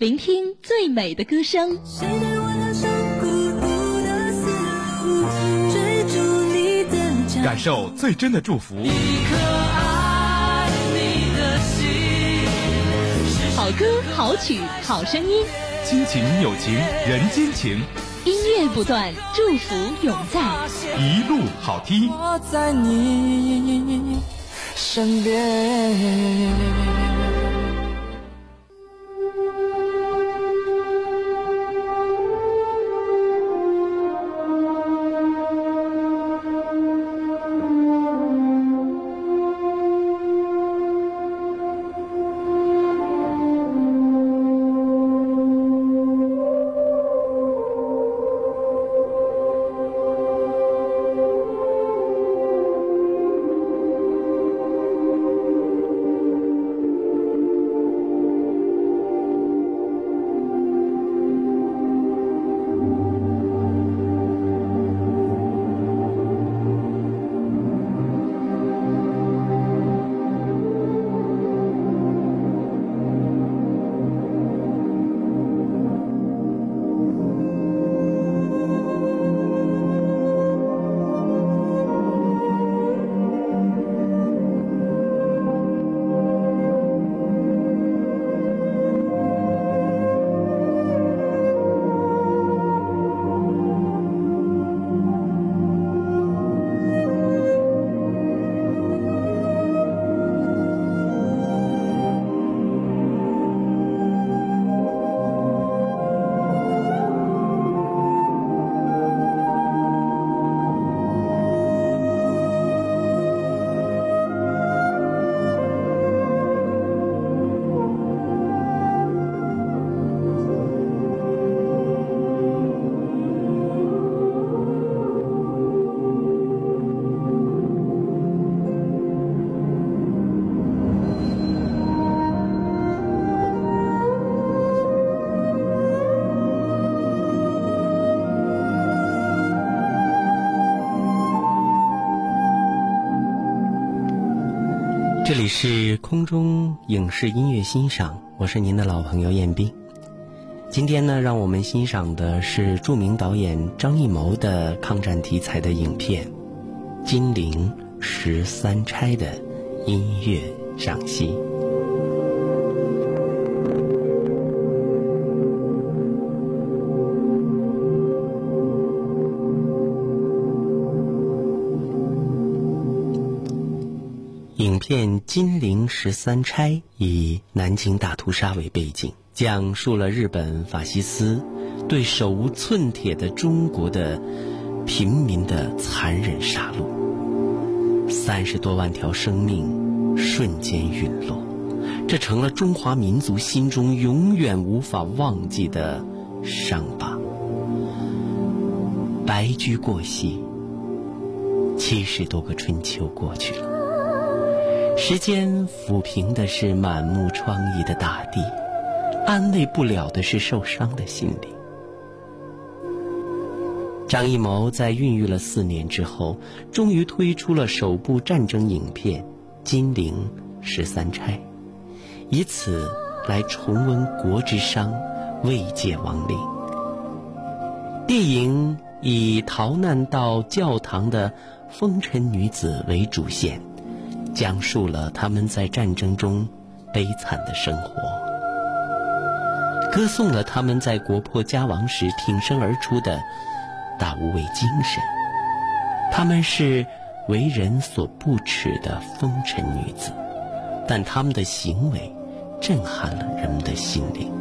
聆听最美的歌声。谁对我好像孤独的思路，追逐你的脚感受最真的祝福。一颗爱你的心，是好歌好曲好声音，亲情友情人间情，音乐不断，祝福永在。一路好听。我在你身边。是空中影视音乐欣赏，我是您的老朋友彦斌。今天呢，让我们欣赏的是著名导演张艺谋的抗战题材的影片《金陵十三钗》的音乐赏析。十三钗》以南京大屠杀为背景，讲述了日本法西斯对手无寸铁的中国的平民的残忍杀戮，三十多万条生命瞬间陨落，这成了中华民族心中永远无法忘记的伤疤。白驹过隙，七十多个春秋过去了。时间抚平的是满目疮痍的大地，安慰不了的是受伤的心灵。张艺谋在孕育了四年之后，终于推出了首部战争影片《金陵十三钗》，以此来重温国之伤，慰藉亡灵。电影以逃难到教堂的风尘女子为主线。讲述了他们在战争中悲惨的生活，歌颂了他们在国破家亡时挺身而出的大无畏精神。他们是为人所不齿的风尘女子，但他们的行为震撼了人们的心灵。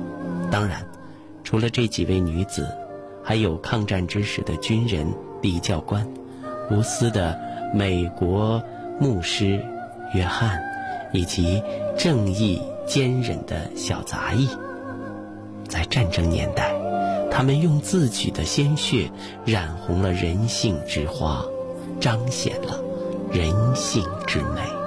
当然，除了这几位女子，还有抗战之时的军人李教官，无私的美国牧师。约翰，以及正义坚忍的小杂役，在战争年代，他们用自己的鲜血染红了人性之花，彰显了人性之美。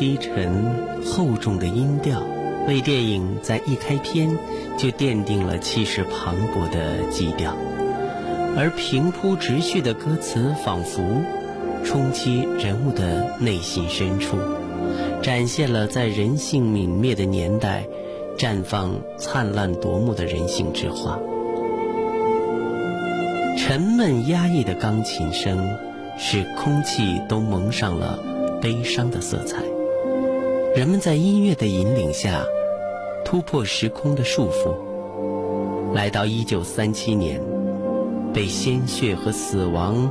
低沉厚重的音调，为电影在一开篇就奠定了气势磅礴的基调，而平铺直叙的歌词仿佛冲击人物的内心深处，展现了在人性泯灭的年代绽放灿烂夺目的人性之花。沉闷压抑的钢琴声，使空气都蒙上了悲伤的色彩。人们在音乐的引领下，突破时空的束缚，来到一九三七年，被鲜血和死亡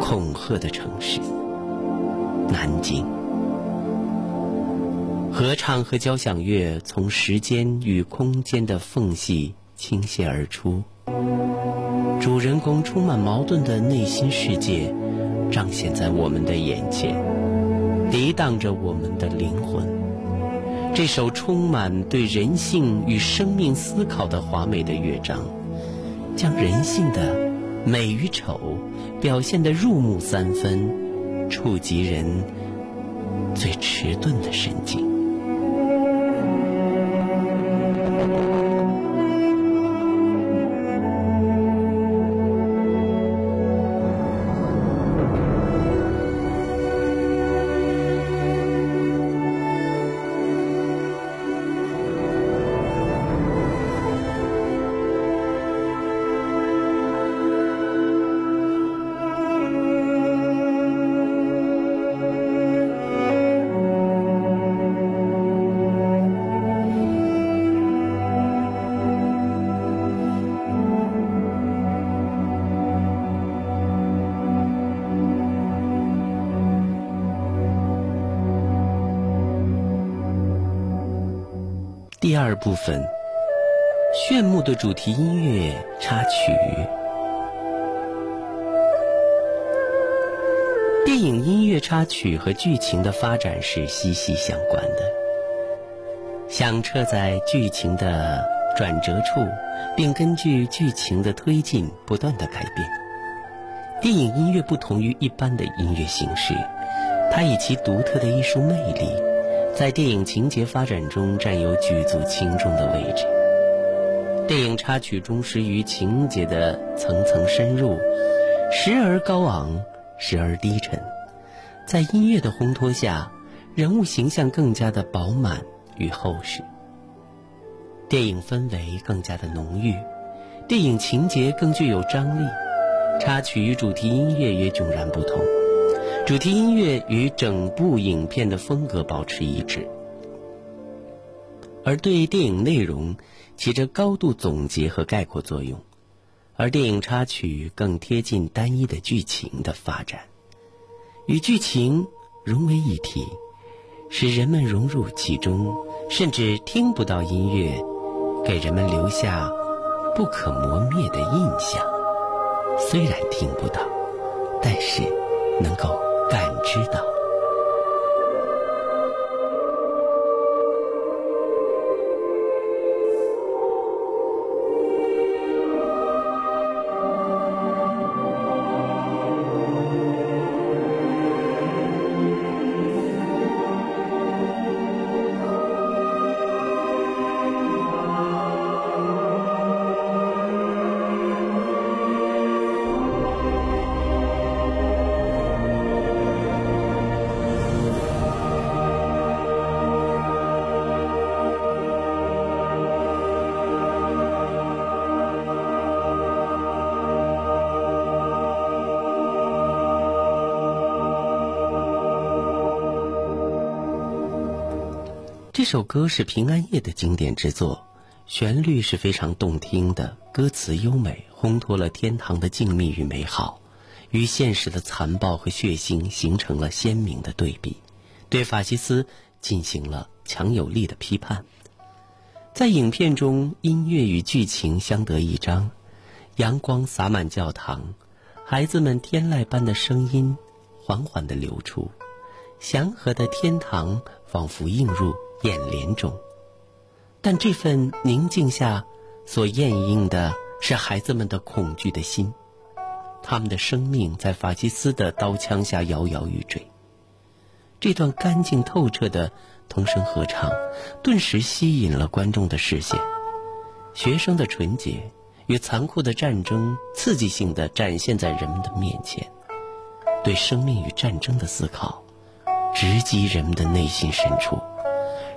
恐吓的城市——南京。合唱和交响乐从时间与空间的缝隙倾泻而出。主人公充满矛盾的内心世界，彰显在我们的眼前，涤荡着我们的灵魂。这首充满对人性与生命思考的华美的乐章，将人性的美与丑表现得入木三分，触及人最迟钝的神经。第二部分，炫目的主题音乐插曲。电影音乐插曲和剧情的发展是息息相关的，响彻在剧情的转折处，并根据剧情的推进不断的改变。电影音乐不同于一般的音乐形式，它以其独特的艺术魅力。在电影情节发展中占有举足轻重的位置。电影插曲忠实于情节的层层深入，时而高昂，时而低沉。在音乐的烘托下，人物形象更加的饱满与厚实，电影氛围更加的浓郁，电影情节更具有张力。插曲与主题音乐也迥然不同。主题音乐与整部影片的风格保持一致，而对电影内容起着高度总结和概括作用，而电影插曲更贴近单一的剧情的发展，与剧情融为一体，使人们融入其中，甚至听不到音乐，给人们留下不可磨灭的印象。虽然听不到，但是能够。感知到。这首歌是平安夜的经典之作，旋律是非常动听的，歌词优美，烘托了天堂的静谧与美好，与现实的残暴和血腥形成了鲜明的对比，对法西斯进行了强有力的批判。在影片中，音乐与剧情相得益彰，阳光洒满教堂，孩子们天籁般的声音缓缓地流出，祥和的天堂仿佛映入。眼帘中，但这份宁静下所映映的是孩子们的恐惧的心，他们的生命在法西斯的刀枪下摇摇欲坠。这段干净透彻的童声合唱，顿时吸引了观众的视线。学生的纯洁与残酷的战争，刺激性的展现在人们的面前。对生命与战争的思考，直击人们的内心深处，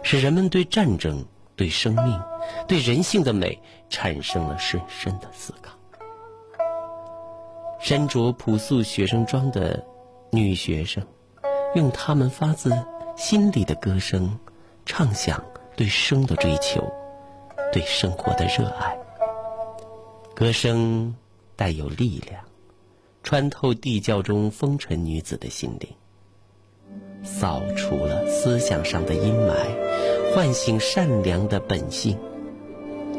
使人们对战争、对生命、对人性的美产生了深深的思考。身着朴素学生装的女学生，用她们发自心里的歌声，唱响对生的追求，对生活的热爱。歌声带有力量。穿透地窖中风尘女子的心灵，扫除了思想上的阴霾，唤醒善良的本性。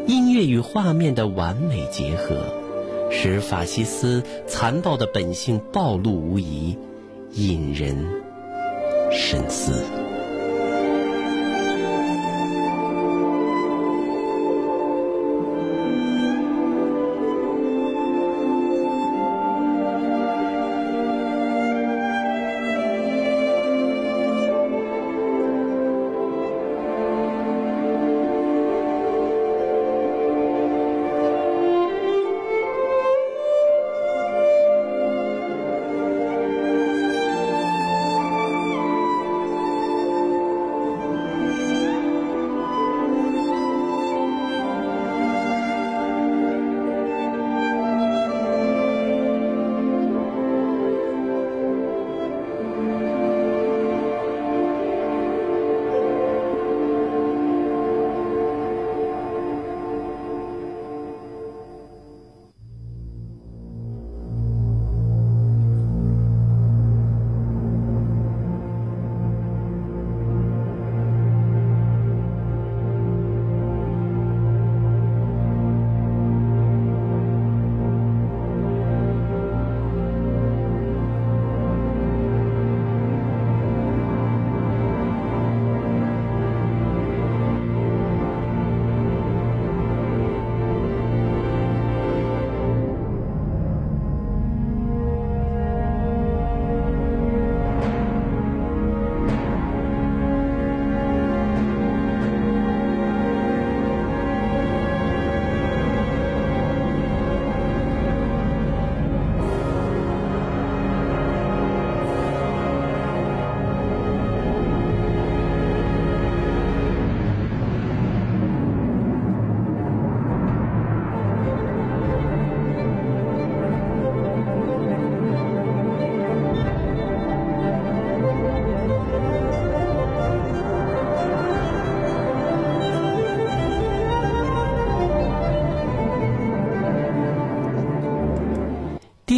音乐与画面的完美结合，使法西斯残暴的本性暴露无遗，引人深思。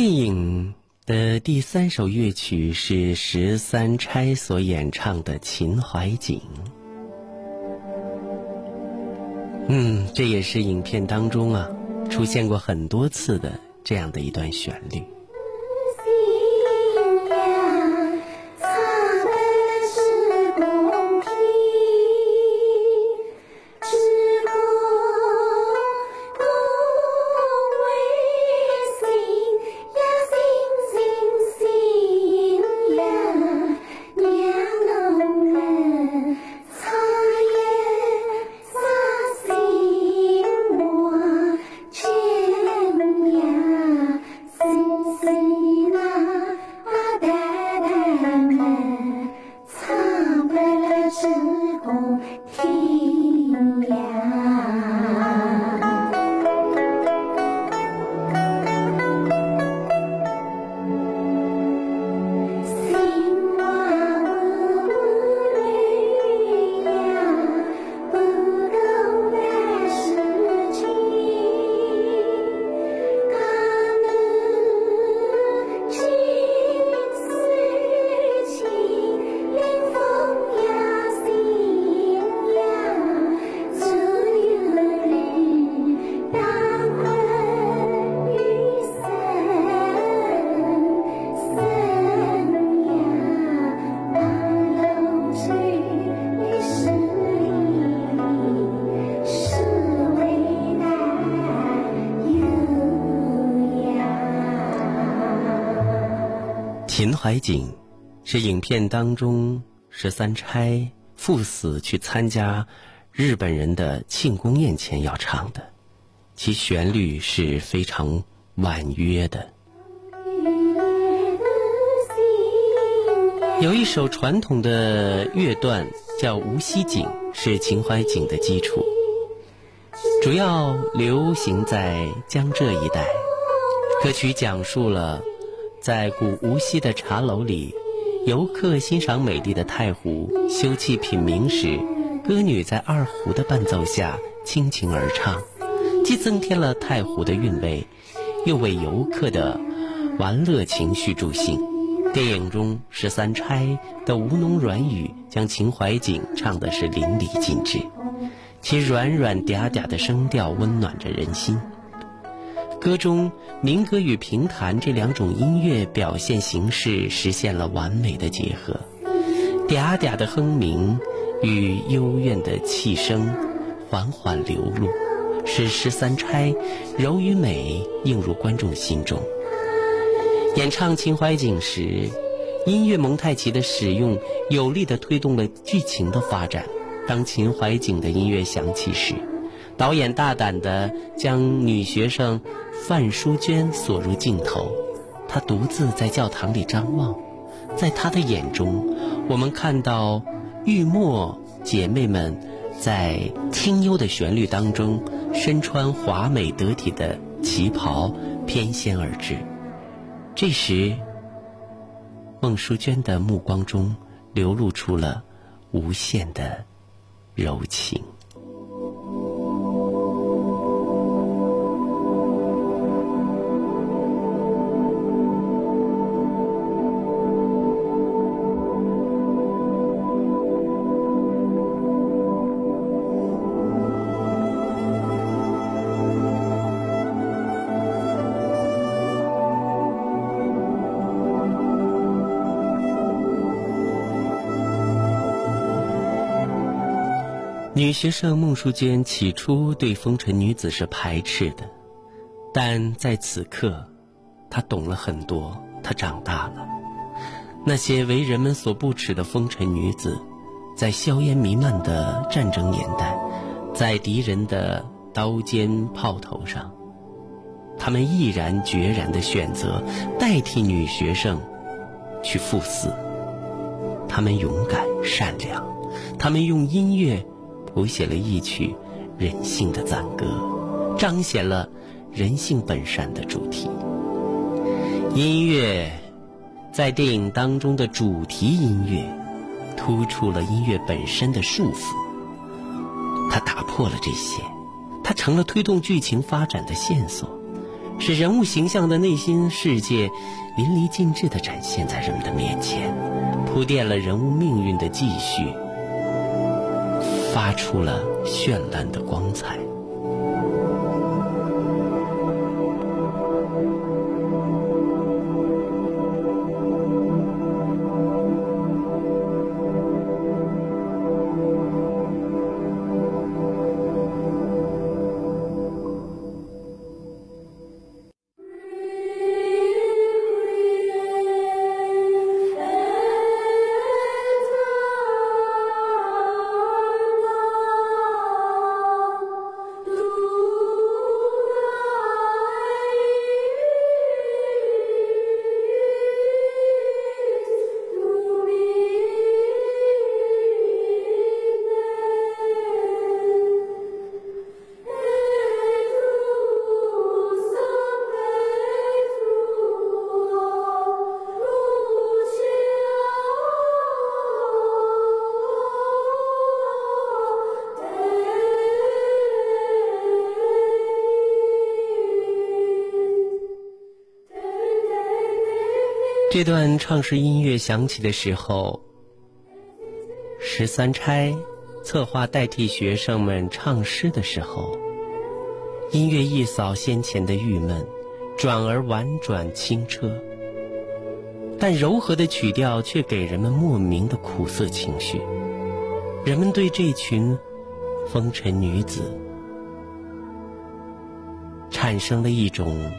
电影的第三首乐曲是十三钗所演唱的《秦淮景》。嗯，这也是影片当中啊出现过很多次的这样的一段旋律。秦淮景》是影片当中十三钗赴死去参加日本人的庆功宴前要唱的，其旋律是非常婉约的。有一首传统的乐段叫《无锡景》，是秦淮景的基础，主要流行在江浙一带。歌曲讲述了在古无锡的茶楼里，游客欣赏美丽的太湖，休憩品茗时，歌女在二胡的伴奏下倾情而唱，既增添了太湖的韵味，又为游客的玩乐情绪助兴。电影中十三钗的吴侬软语将秦淮景唱的是淋漓尽致，其软软嗲嗲的声调温暖着人心。歌中民歌与评弹这两种音乐表现形式实现了完美的结合，嗲嗲的哼鸣与幽怨的气声缓缓流露，使十三钗柔与美映入观众心中。演唱《秦淮景》时，音乐蒙太奇的使用有力地推动了剧情的发展。当《秦淮景》的音乐响起时，导演大胆地将女学生范淑娟锁入镜头，她独自在教堂里张望，在她的眼中，我们看到玉墨姐妹们在清幽的旋律当中，身穿华美得体的旗袍，翩跹而至。这时，孟淑娟的目光中流露出了无限的柔情。女学生孟淑娟起初对风尘女子是排斥的，但在此刻，她懂了很多。她长大了，那些为人们所不齿的风尘女子，在硝烟弥漫的战争年代，在敌人的刀尖炮头上，他们毅然决然地选择代替女学生去赴死。他们勇敢善良，他们用音乐。谱写了一曲人性的赞歌，彰显了人性本善的主题。音乐在电影当中的主题音乐，突出了音乐本身的束缚。它打破了这些，它成了推动剧情发展的线索，使人物形象的内心世界淋漓尽致地展现在人们的面前，铺垫了人物命运的继续。发出了绚烂的光彩。这段唱诗音乐响起的时候，十三钗策划代替学生们唱诗的时候，音乐一扫先前的郁闷，转而婉转清澈，但柔和的曲调却给人们莫名的苦涩情绪。人们对这群风尘女子产生了一种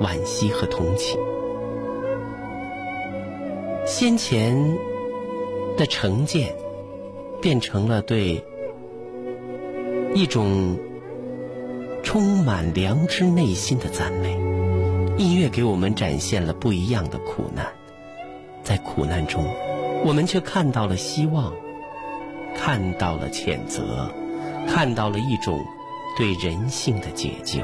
惋惜和同情。先前，的成见，变成了对一种充满良知内心的赞美。音乐给我们展现了不一样的苦难，在苦难中，我们却看到了希望，看到了谴责，看到了一种对人性的解救。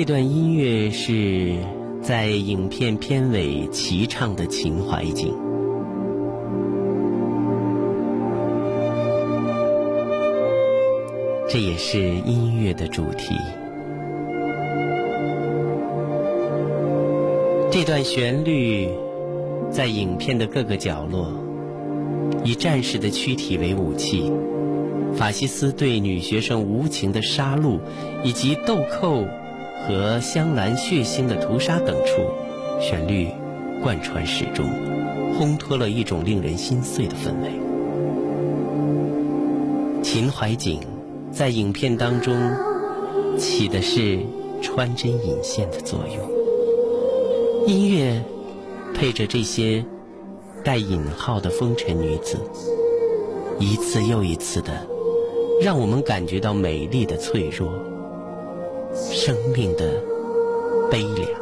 这段音乐是在影片片尾齐唱的秦淮景。这也是音乐的主题。这段旋律在影片的各个角落，以战士的躯体为武器，法西斯对女学生无情的杀戮，以及豆蔻和香兰血腥的屠杀等处，旋律贯穿始终，烘托了一种令人心碎的氛围。秦淮景在影片当中起的是穿针引线的作用，音乐配着这些带引号的风尘女子，一次又一次的让我们感觉到美丽的脆弱。生命的悲凉。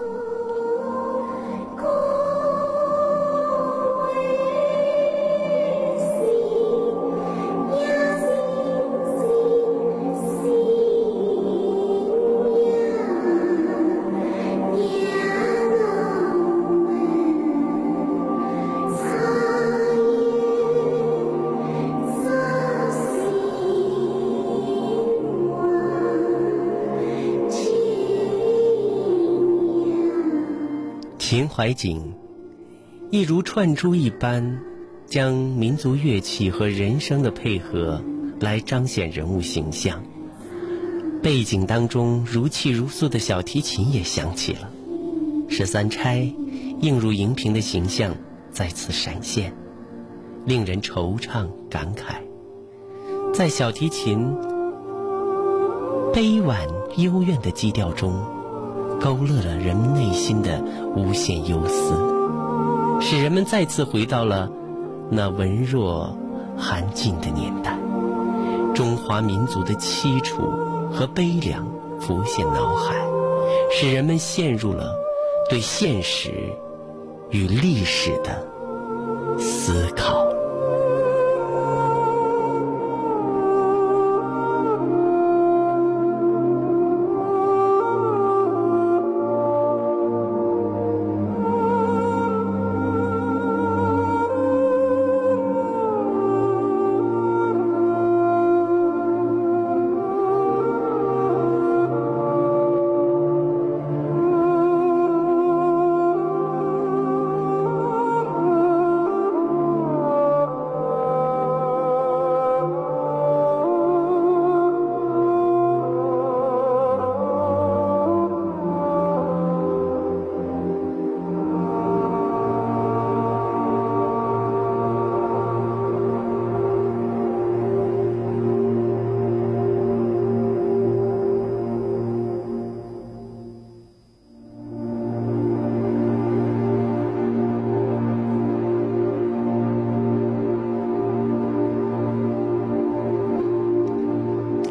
秦淮景，一如串珠一般，将民族乐器和人声的配合来彰显人物形象。背景当中如泣如诉的小提琴也响起了，十三钗映入荧屏的形象再次闪现，令人惆怅感慨。在小提琴悲婉幽怨的基调中。勾勒了人们内心的无限忧思，使人们再次回到了那文弱寒静的年代。中华民族的凄楚和悲凉浮现脑海，使人们陷入了对现实与历史的思考。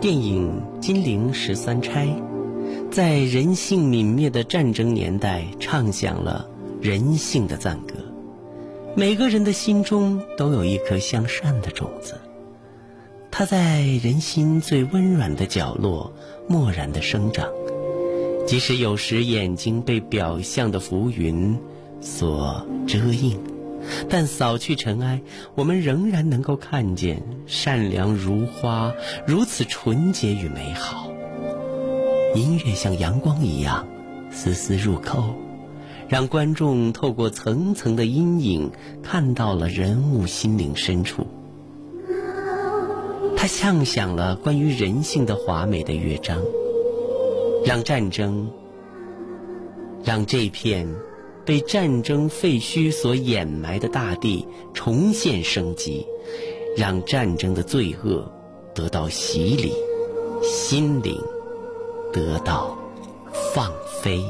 电影《金陵十三钗》在人性泯灭的战争年代，唱响了人性的赞歌。每个人的心中都有一颗向善的种子，它在人心最温软的角落默然的生长。即使有时眼睛被表象的浮云所遮映。但扫去尘埃，我们仍然能够看见善良如花，如此纯洁与美好。音乐像阳光一样丝丝入扣，让观众透过层层的阴影看到了人物心灵深处。它唱响了关于人性的华美的乐章，让战争，让这片被战争废墟所掩埋的大地重现生机，让战争的罪恶得到洗礼，心灵得到放飞。